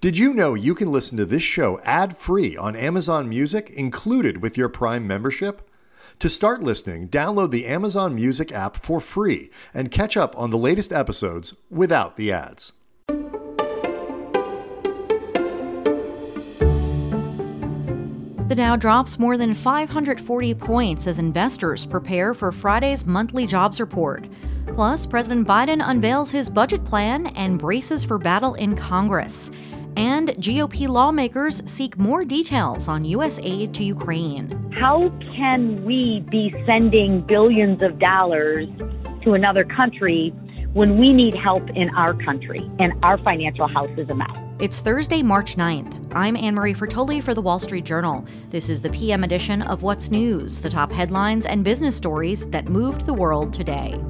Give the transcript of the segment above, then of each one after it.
Did you know you can listen to this show ad free on Amazon Music included with your Prime membership? To start listening, download the Amazon Music app for free and catch up on the latest episodes without the ads. The Dow drops more than 540 points as investors prepare for Friday's monthly jobs report. Plus, President Biden unveils his budget plan and braces for battle in Congress. And GOP lawmakers seek more details on U.S. aid to Ukraine. How can we be sending billions of dollars to another country when we need help in our country and our financial house is a mess? It's Thursday, March 9th. I'm Anne Marie Fertoli for the Wall Street Journal. This is the PM edition of What's News, the top headlines and business stories that moved the world today.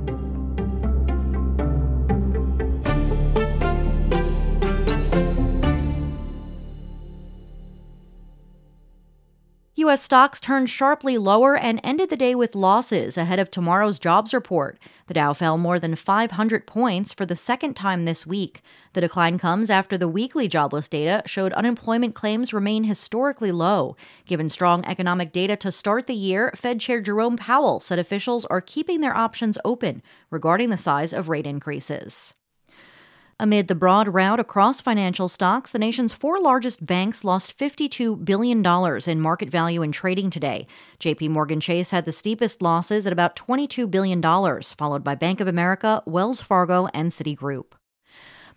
U.S. stocks turned sharply lower and ended the day with losses ahead of tomorrow's jobs report. The Dow fell more than 500 points for the second time this week. The decline comes after the weekly jobless data showed unemployment claims remain historically low. Given strong economic data to start the year, Fed Chair Jerome Powell said officials are keeping their options open regarding the size of rate increases. Amid the broad rout across financial stocks, the nation's four largest banks lost $52 billion in market value in trading today. JP Morgan Chase had the steepest losses at about $22 billion, followed by Bank of America, Wells Fargo, and Citigroup.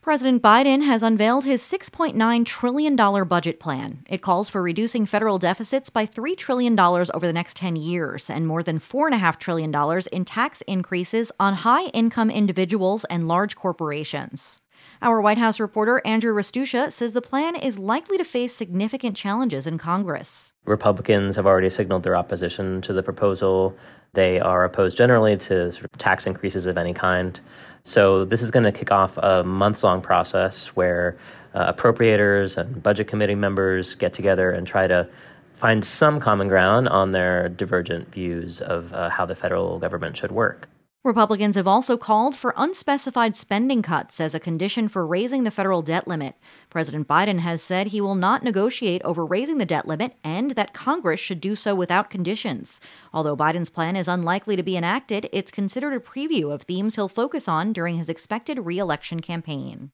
President Biden has unveiled his $6.9 trillion budget plan. It calls for reducing federal deficits by $3 trillion over the next 10 years and more than $4.5 trillion in tax increases on high income individuals and large corporations. Our White House reporter Andrew Restuccia says the plan is likely to face significant challenges in Congress. Republicans have already signaled their opposition to the proposal. They are opposed generally to sort of tax increases of any kind. So, this is going to kick off a months long process where uh, appropriators and budget committee members get together and try to find some common ground on their divergent views of uh, how the federal government should work. Republicans have also called for unspecified spending cuts as a condition for raising the federal debt limit. President Biden has said he will not negotiate over raising the debt limit and that Congress should do so without conditions. Although Biden's plan is unlikely to be enacted, it's considered a preview of themes he'll focus on during his expected reelection campaign.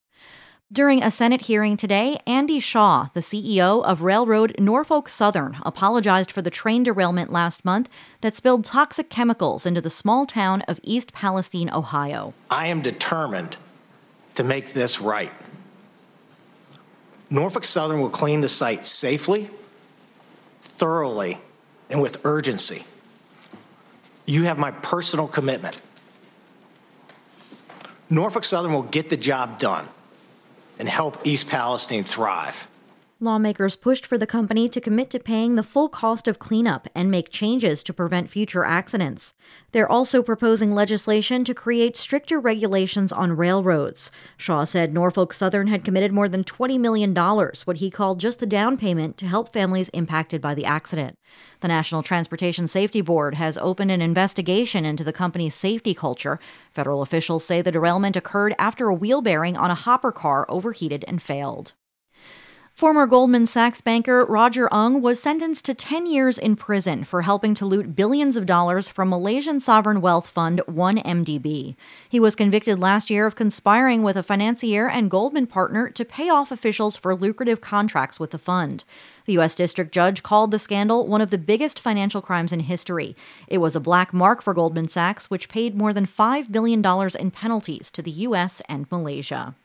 During a Senate hearing today, Andy Shaw, the CEO of Railroad Norfolk Southern, apologized for the train derailment last month that spilled toxic chemicals into the small town of East Palestine, Ohio. I am determined to make this right. Norfolk Southern will clean the site safely, thoroughly, and with urgency. You have my personal commitment. Norfolk Southern will get the job done and help East Palestine thrive. Lawmakers pushed for the company to commit to paying the full cost of cleanup and make changes to prevent future accidents. They're also proposing legislation to create stricter regulations on railroads. Shaw said Norfolk Southern had committed more than $20 million, what he called just the down payment, to help families impacted by the accident. The National Transportation Safety Board has opened an investigation into the company's safety culture. Federal officials say the derailment occurred after a wheel bearing on a hopper car overheated and failed. Former Goldman Sachs banker Roger Ng was sentenced to 10 years in prison for helping to loot billions of dollars from Malaysian sovereign wealth fund 1MDB. He was convicted last year of conspiring with a financier and Goldman partner to pay off officials for lucrative contracts with the fund. The U.S. District Judge called the scandal one of the biggest financial crimes in history. It was a black mark for Goldman Sachs, which paid more than $5 billion in penalties to the U.S. and Malaysia.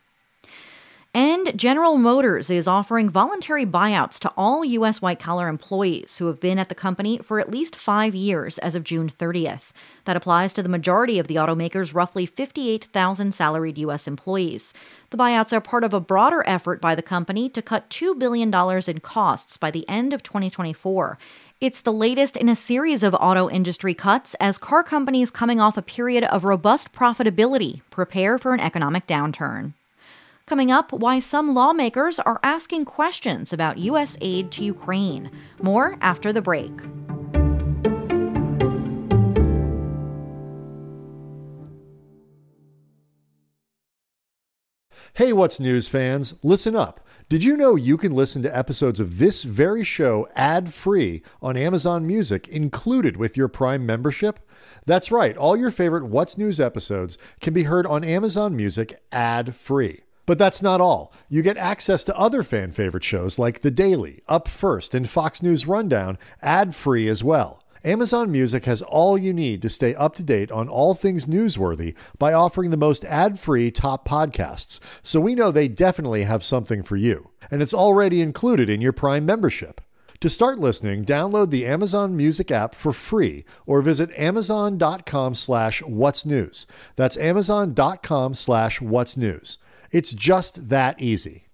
And General Motors is offering voluntary buyouts to all U.S. white collar employees who have been at the company for at least five years as of June 30th. That applies to the majority of the automaker's roughly 58,000 salaried U.S. employees. The buyouts are part of a broader effort by the company to cut $2 billion in costs by the end of 2024. It's the latest in a series of auto industry cuts as car companies coming off a period of robust profitability prepare for an economic downturn. Coming up, why some lawmakers are asking questions about U.S. aid to Ukraine. More after the break. Hey, what's news, fans? Listen up. Did you know you can listen to episodes of this very show ad free on Amazon Music included with your Prime membership? That's right, all your favorite What's News episodes can be heard on Amazon Music ad free. But that's not all. You get access to other fan favorite shows like The Daily, Up First, and Fox News Rundown ad free as well. Amazon Music has all you need to stay up to date on all things newsworthy by offering the most ad free top podcasts, so we know they definitely have something for you. And it's already included in your Prime membership. To start listening, download the Amazon Music app for free or visit amazon.com slash what's news. That's amazon.com slash what's news. It's just that easy.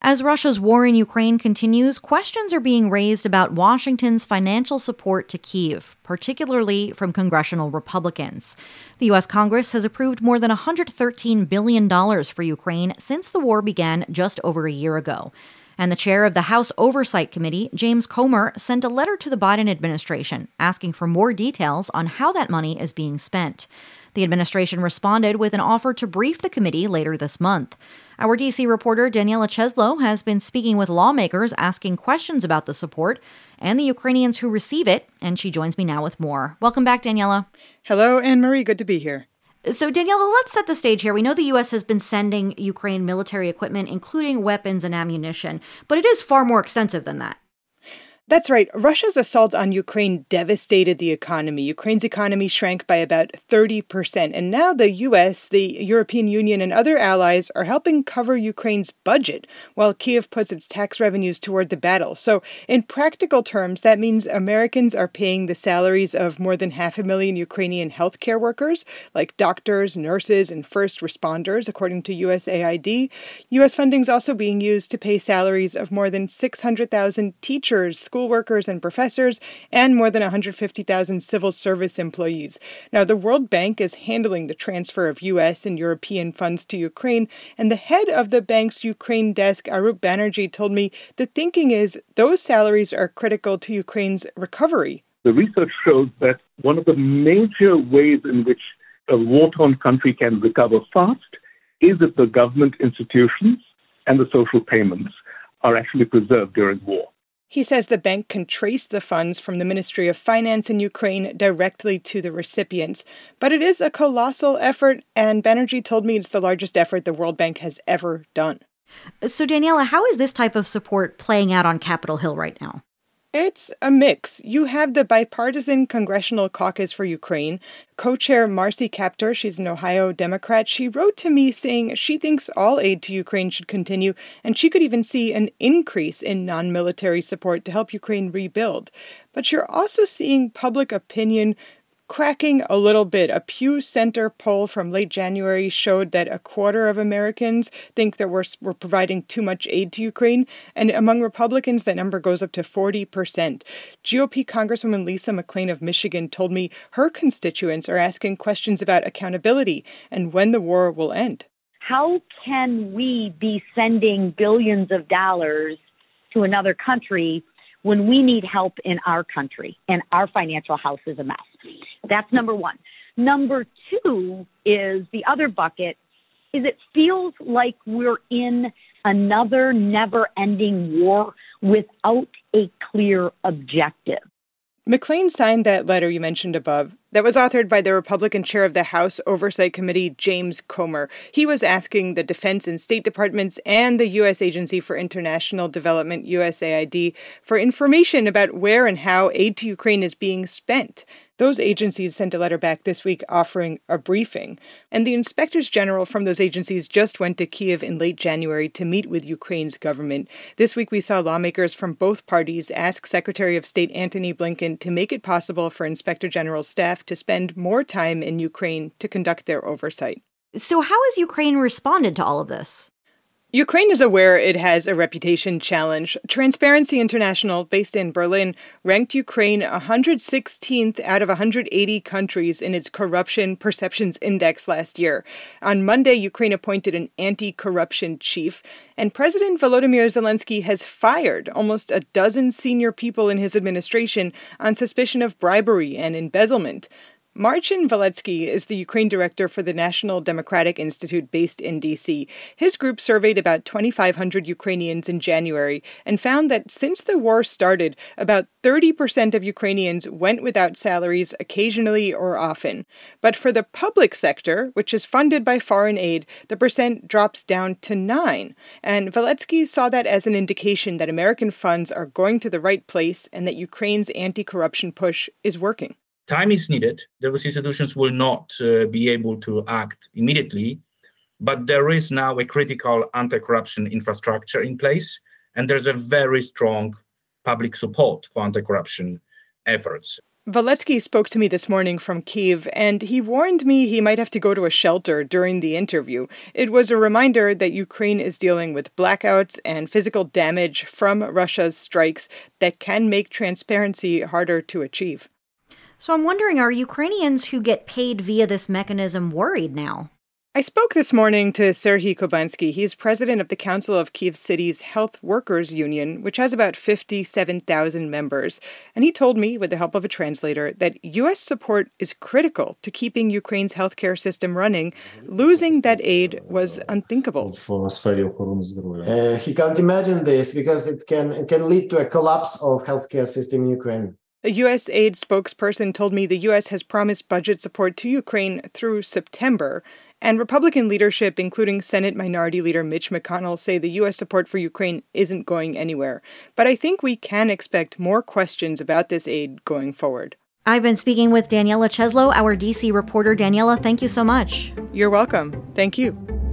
As Russia's war in Ukraine continues, questions are being raised about Washington's financial support to Kiev, particularly from congressional Republicans. The U.S. Congress has approved more than $113 billion for Ukraine since the war began just over a year ago. And the chair of the House Oversight Committee, James Comer, sent a letter to the Biden administration asking for more details on how that money is being spent. The administration responded with an offer to brief the committee later this month. Our DC reporter Daniela Cheslow has been speaking with lawmakers asking questions about the support and the Ukrainians who receive it, and she joins me now with more. Welcome back, Daniela. Hello, Anne Marie. Good to be here. So, Daniela, let's set the stage here. We know the U.S. has been sending Ukraine military equipment, including weapons and ammunition, but it is far more extensive than that. That's right. Russia's assault on Ukraine devastated the economy. Ukraine's economy shrank by about 30%. And now the US, the European Union, and other allies are helping cover Ukraine's budget while Kiev puts its tax revenues toward the battle. So, in practical terms, that means Americans are paying the salaries of more than half a million Ukrainian healthcare workers, like doctors, nurses, and first responders, according to USAID. US funding is also being used to pay salaries of more than 600,000 teachers school workers and professors, and more than 150,000 civil service employees. Now, the World Bank is handling the transfer of U.S. and European funds to Ukraine, and the head of the bank's Ukraine desk, Arup Banerjee, told me the thinking is those salaries are critical to Ukraine's recovery. The research shows that one of the major ways in which a war torn country can recover fast is if the government institutions and the social payments are actually preserved during war. He says the bank can trace the funds from the Ministry of Finance in Ukraine directly to the recipients. But it is a colossal effort, and Banerjee told me it's the largest effort the World Bank has ever done. So, Daniela, how is this type of support playing out on Capitol Hill right now? It's a mix. You have the bipartisan Congressional Caucus for Ukraine. Co chair Marcy Kaptur, she's an Ohio Democrat, she wrote to me saying she thinks all aid to Ukraine should continue, and she could even see an increase in non military support to help Ukraine rebuild. But you're also seeing public opinion cracking a little bit. A Pew Center poll from late January showed that a quarter of Americans think that we're, we're providing too much aid to Ukraine. And among Republicans, that number goes up to 40%. GOP Congresswoman Lisa McClain of Michigan told me her constituents are asking questions about accountability and when the war will end. How can we be sending billions of dollars to another country when we need help in our country and our financial house is a mess? That's number one. Number two is the other bucket is it feels like we're in another never ending war without a clear objective. McClain signed that letter you mentioned above that was authored by the Republican chair of the House Oversight Committee, James Comer. He was asking the Defense and State Departments and the U.S. Agency for International Development, USAID, for information about where and how aid to Ukraine is being spent. Those agencies sent a letter back this week offering a briefing. And the inspectors general from those agencies just went to Kiev in late January to meet with Ukraine's government. This week, we saw lawmakers from both parties ask Secretary of State Antony Blinken to make it possible for inspector general staff to spend more time in Ukraine to conduct their oversight. So, how has Ukraine responded to all of this? Ukraine is aware it has a reputation challenge. Transparency International, based in Berlin, ranked Ukraine 116th out of 180 countries in its Corruption Perceptions Index last year. On Monday, Ukraine appointed an anti corruption chief, and President Volodymyr Zelensky has fired almost a dozen senior people in his administration on suspicion of bribery and embezzlement. Marcin Walecki is the Ukraine director for the National Democratic Institute based in DC. His group surveyed about 2,500 Ukrainians in January and found that since the war started, about 30% of Ukrainians went without salaries occasionally or often. But for the public sector, which is funded by foreign aid, the percent drops down to 9. And Walecki saw that as an indication that American funds are going to the right place and that Ukraine's anti corruption push is working time is needed. Those institutions will not uh, be able to act immediately, but there is now a critical anti corruption infrastructure in place, and there's a very strong public support for anti corruption efforts. Walecki spoke to me this morning from Kiev, and he warned me he might have to go to a shelter during the interview. It was a reminder that Ukraine is dealing with blackouts and physical damage from Russia's strikes that can make transparency harder to achieve. So I'm wondering are Ukrainians who get paid via this mechanism worried now? I spoke this morning to Serhiy Kubansky. He's president of the Council of Kiev City's Health Workers Union, which has about 57,000 members. And he told me, with the help of a translator, that U.S. support is critical to keeping Ukraine's healthcare system running. Losing that aid was unthinkable. Uh, he can't imagine this because it can, it can lead to a collapse of healthcare system in Ukraine. A U.S. aid spokesperson told me the U.S. has promised budget support to Ukraine through September. And Republican leadership, including Senate Minority Leader Mitch McConnell, say the U.S. support for Ukraine isn't going anywhere. But I think we can expect more questions about this aid going forward. I've been speaking with Daniela Cheslow, our DC reporter. Daniela, thank you so much. You're welcome. Thank you.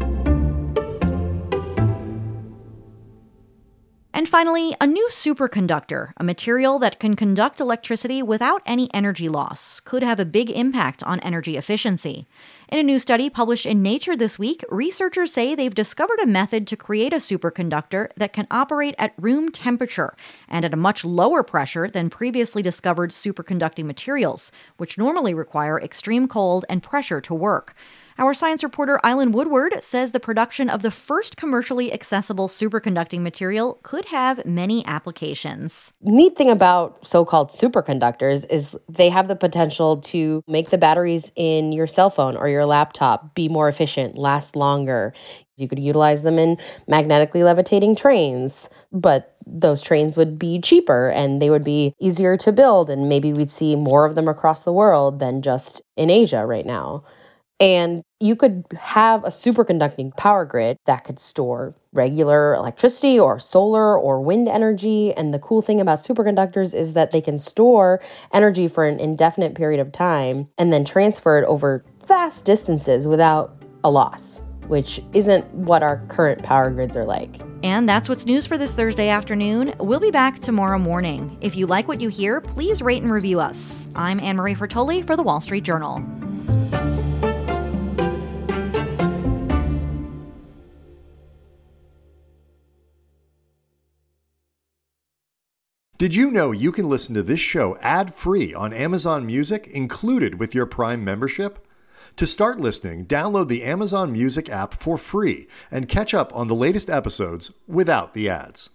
And finally, a new superconductor, a material that can conduct electricity without any energy loss, could have a big impact on energy efficiency. In a new study published in Nature this week, researchers say they've discovered a method to create a superconductor that can operate at room temperature and at a much lower pressure than previously discovered superconducting materials, which normally require extreme cold and pressure to work. Our science reporter Aylin Woodward says the production of the first commercially accessible superconducting material could have many applications. Neat thing about so-called superconductors is they have the potential to make the batteries in your cell phone or your laptop be more efficient, last longer. You could utilize them in magnetically levitating trains, but those trains would be cheaper and they would be easier to build, and maybe we'd see more of them across the world than just in Asia right now. And you could have a superconducting power grid that could store regular electricity or solar or wind energy. And the cool thing about superconductors is that they can store energy for an indefinite period of time and then transfer it over vast distances without a loss, which isn't what our current power grids are like. And that's what's news for this Thursday afternoon. We'll be back tomorrow morning. If you like what you hear, please rate and review us. I'm Anne Marie Fertoli for the Wall Street Journal. Did you know you can listen to this show ad free on Amazon Music included with your Prime membership? To start listening, download the Amazon Music app for free and catch up on the latest episodes without the ads.